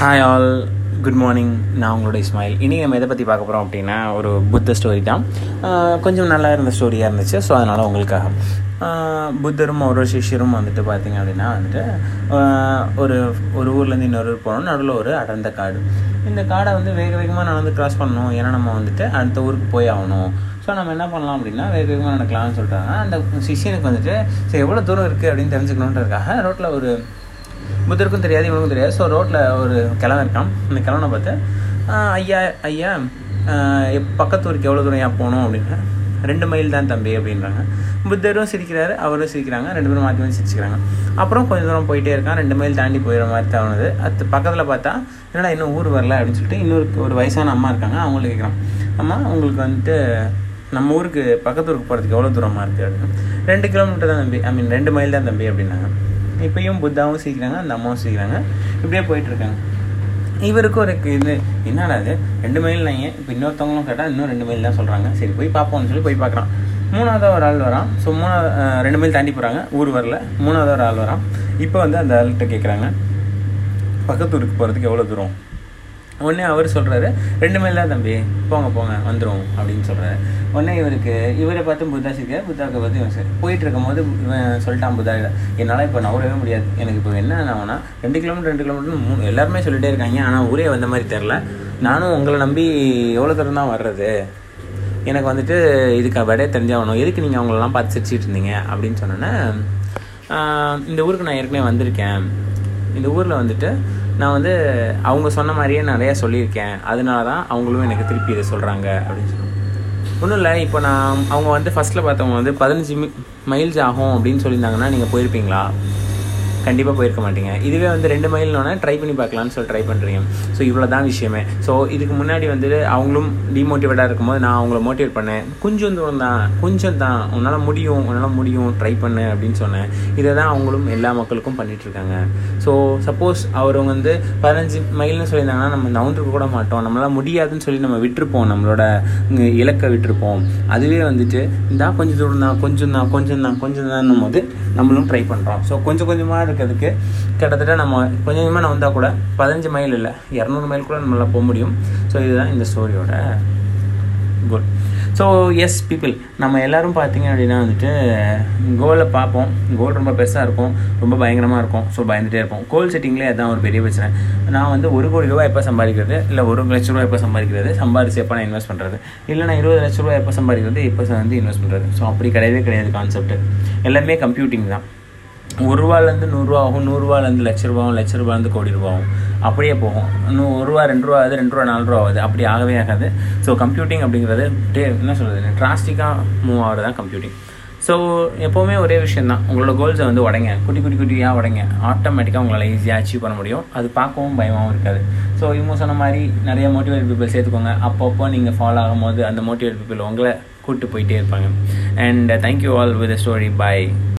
Hi all good morning நான் உங்களோட இஸ்மாயில் இன்றைக்கி நம்ம எதை பற்றி பார்க்க போகிறோம் அப்படின்னா ஒரு புத்த ஸ்டோரி தான். கொஞ்சம் நல்லா இருந்த ஸ்டோரியாக இருந்துச்சு. ஸோ அதனால் உங்களுக்காக. புத்தரும் ஒரு சிஷ்யரும் வந்துட்டு பார்த்தீங்க அப்படின்னா வந்துட்டு ஒரு ஒரு ஊர்லேருந்து இன்னொரு ஊர் போகணும் நடுவில் ஒரு அடர்ந்த காடு. இந்த காடை வந்து வேக வேகமாக நடந்து கிராஸ் பண்ணணும். ஏன்னா நம்ம வந்துட்டு அடுத்த ஊருக்கு போய் ஆகணும். ஸோ நம்ம என்ன பண்ணலாம் அப்படின்னா வேக வேகமாக நடக்கலாம்னு சொல்லிட்டாங்க அந்த சிஷியனுக்கு வந்துட்டு சரி எவ்வளோ தூரம் இருக்குது அப்படின்னு தெரிஞ்சுக்கணுன்றதுக்காக ரோட்டில் ஒரு புத்தருக்கும் தெரியாது இவனுக்கும் தெரியாது. ஸோ ரோட்டில் ஒரு கிழவன் இருக்கான். அந்த கிழவனை பார்த்து ஐயா ஐயா எப்- பக்கத்து ஊருக்கு எவ்வளோ தூரம் ஏன் போகணும்? அப்படின்னு ரெண்டு மைல் தான் தம்பி அப்படின்றாங்க. புத்தரும் சிரிக்கிறாரு அவரும் சிரிக்கிறாங்க. ரெண்டு பேரும் மாற்றி மாற்றி சிரிச்சுக்கிறாங்க. அப்புறம் கொஞ்சம் தூரம் போயிட்டே இருக்கான். ரெண்டு மைல் தாண்டி போயிடுற மாதிரி தோணுது அது பக்கத்தில் பார்த்தா என்னடா இன்னும் ஊர் வரல? அப்படின்னு சொல்லிட்டு இன்னொரு ஒரு வயசான அம்மா இருக்காங்க. அவங்களுக்கு கேட்குறான் அம்மா உங்களுக்கு வந்துட்டு நம்ம ஊருக்கு பக்கத்து ஊருக்கு போகிறதுக்கு எவ்வளோ தூரமாக இருக்குது அப்படின்னு. ரெண்டு கிலோமீட்டர் தான் தம்பி ஐ மீன் ரெண்டு மைல் தான் தம்பி அப்படின்னாங்க. இப்பயும் புத்தாவும் சீக்கிராங்க அந்த அம்மாவும் சீக்கிராங்க இப்படியே போயிட்டு இருக்காங்க இவருக்கும் ஒரு இது என்னடா அது ரெண்டு மைல் நாங்க இப்போ இன்னொருத்தவங்களும் கேட்டால் இன்னும் ரெண்டு மைல் தான் சொல்கிறாங்க சரி போய் பார்ப்போம்னு சொல்லி போய் பார்க்குறான் மூணாவது ஒரு ஆள் வரான். ஸோ மூணாவது ரெண்டு மைல் தாண்டி போகிறாங்க ஊர் வரல. மூணாவது ஒரு ஆள் வரான். இப்போ வந்து அந்த ஆள்கிட்ட கேட்குறாங்க பக்கத்து ஊருக்கு போகிறதுக்கு எவ்வளோ தூரம்? உடனே அவர் சொல்கிறாரு ரெண்டு இல்லை தான் தம்பி போங்க போங்க வந்துடும் அப்படின்னு சொல்கிறாரு உடனே இவருக்கு இவரை பார்த்து புத்தா சிக்க புத்தாவுக்கு பார்த்து இவன் சரி போயிட்டு இருக்கும்போது இவன் சொல்லிட்டான் புத்தா என்னால் இப்போ நவரவே முடியாது. எனக்கு இப்போ என்ன ஆகும்னா ரெண்டு கிலோமீட்டர் ரெண்டு கிலோமீட்டர் மூணு எல்லாருமே சொல்லிட்டே இருக்காங்க. ஆனால் ஊரே வந்த மாதிரி தெரில நானும் உங்களை நம்பி எவ்வளோ தூரம் தான் வர்றது? எனக்கு வந்துட்டு இதுக்கு விடைய தெரிஞ்சாகணும். எதுக்கு நீங்கள் அவங்களெல்லாம் பார்த்து சிரிச்சிட்டு இருந்தீங்க? அப்படின்னு சொன்னோன்னே இந்த ஊருக்கு நான் ஏற்கனவே வந்திருக்கேன். இந்த ஊரில் வந்துட்டு நான் வந்து அவங்க சொன்ன மாதிரியே நிறையா சொல்லியிருக்கேன். அதனால தான் அவங்களும் எனக்கு திருப்பி இதை சொல்கிறாங்க அப்படின்னு சொல்லுவாங்க ஒன்றும் இல்லை இப்போ நான் அவங்க வந்து ஃபஸ்ட்டில் பார்த்தவங்க வந்து பதினஞ்சு மைல்ஸ் ஆகும் அப்படின்னு சொல்லியிருந்தாங்கன்னா நீங்கள் போயிருப்பீங்களா? கண்டிப்பாக போயிருக்க மாட்டீங்க. இதுவே வந்து ரெண்டு மைல்னோடனே ட்ரை பண்ணி பார்க்கலான்னு சொல்லி ட்ரை பண்ணுறீங்க ஸோ இவ்வளோ தான் விஷயமே. ஸோ இதுக்கு முன்னாடி வந்துட்டு அவங்களும் டிமோட்டிவேட்டாக இருக்கும்போது நான் அவங்கள மோட்டிவேட் பண்ணேன். கொஞ்சம் தூரம் தான் கொஞ்சம் தான். உன்னால் முடியும் உன்னால் முடியும் ட்ரை பண்ணு அப்படின்னு சொன்னேன். இதை தான் அவங்களும் எல்லா மக்களுக்கும் பண்ணிகிட்ருக்காங்க இருக்காங்க. ஸோ சப்போஸ் அவர் வந்து பதினஞ்சு மைல்னு சொல்லியிருந்தாங்கன்னா நம்ம நவுந்துருக்க கூட மாட்டோம். நம்மளால் முடியாதுன்னு சொல்லி நம்ம விட்டுருப்போம். நம்மளோட இலக்கை விட்டுருப்போம். அதுவே வந்துட்டு இந்தா கொஞ்சம் தூரம் தான் கொஞ்சம் தான் கொஞ்சம் தான் கொஞ்சம் தான் போது நம்மளும் ட்ரை பண்ணுறோம் ஸோ கொஞ்சம் கொஞ்சமாக இருக்கிறதுக்கு கிட்டத்தட்ட நம்ம கொஞ்சம் கொஞ்சமாக நான் வந்தால் கூட பதினஞ்சு மைல் இல்லை இரநூறு மைல் கூட நம்மளால் போக முடியும். ஸோ இதுதான் இந்த ஸ்டோரியோட குட் ஸோ எஸ் பீப்புள் நம்ம எல்லோரும் பார்த்தீங்க அப்படின்னா வந்துட்டு கோலை பார்ப்போம். கோல் ரொம்ப பெருசாக இருக்கும் ரொம்ப பயங்கரமாக இருக்கும். ஸோ பயந்துகிட்டே இருப்போம். கோல் செட்டிங்லேயே அதுதான் ஒரு பெரிய பிரச்சனை. நான் வந்து ஒரு கோடி ரூபாய் எப்போ சம்பாதிக்கிறது? இல்லை ஒரு லட்ச ரூபாய் எப்போ சம்பாதிக்கிறது? சம்பாதிச்சு எப்போ நான் இன்வெஸ்ட் பண்ணுறது இல்லை நான் இருபது லட்ச ரூபாய் எப்போ சம்பாதிக்கிறது? எப்போ வந்து இன்வெஸ்ட் பண்ணுறது ஸோ அப்படி கிடையவே கிடையாது கான்செப்ட் எல்லாமே கம்ப்யூட்டிங் தான். ஒரு ரூபாலேருந்து நூறுரூவா ஆகும் நூறுரூவாலேருந்து லட்ச ரூபாவும் லட்ச ரூபாலேருந்து கோடி ரூபாவும் அப்படியே போகும். இன்னும் ஒரு ரூபா ரெண்டு ரூபா ஆகுது ரெண்டு ரூபா நாலு ரூபா ஆகுது அப்படி ஆகவே ஆகாது. ஸோ கம்ப்யூட்டிங் அப்படிங்கிறது டே என்ன சொல்கிறது டிராஸ்டிக்காக மூவ் ஆகிறது தான் கம்ப்யூட்டிங் ஸோ எப்போவுமே ஒரே விஷயம் தான் உங்களோட கோல்ஸை வந்து உடைங்க. குட்டி குட்டி குட்டியாக உடைங்க. ஆட்டோமேட்டிக்காக உங்களால் ஈஸியாக அச்சீவ் பண்ண முடியும். அது பார்க்கவும் பயமாகவும் இருக்காது. ஸோ இவங்க சொன்ன மாதிரி நிறைய மோட்டிவேட் பீப்புள் சேர்த்துக்கோங்க. அப்பப்போ நீங்கள் ஃபாலோ ஆகும்போது அந்த மோட்டிவேட் பீப்புள் உங்களை கூப்பிட்டு போயிட்டே இருப்பாங்க. And thank you all with story bye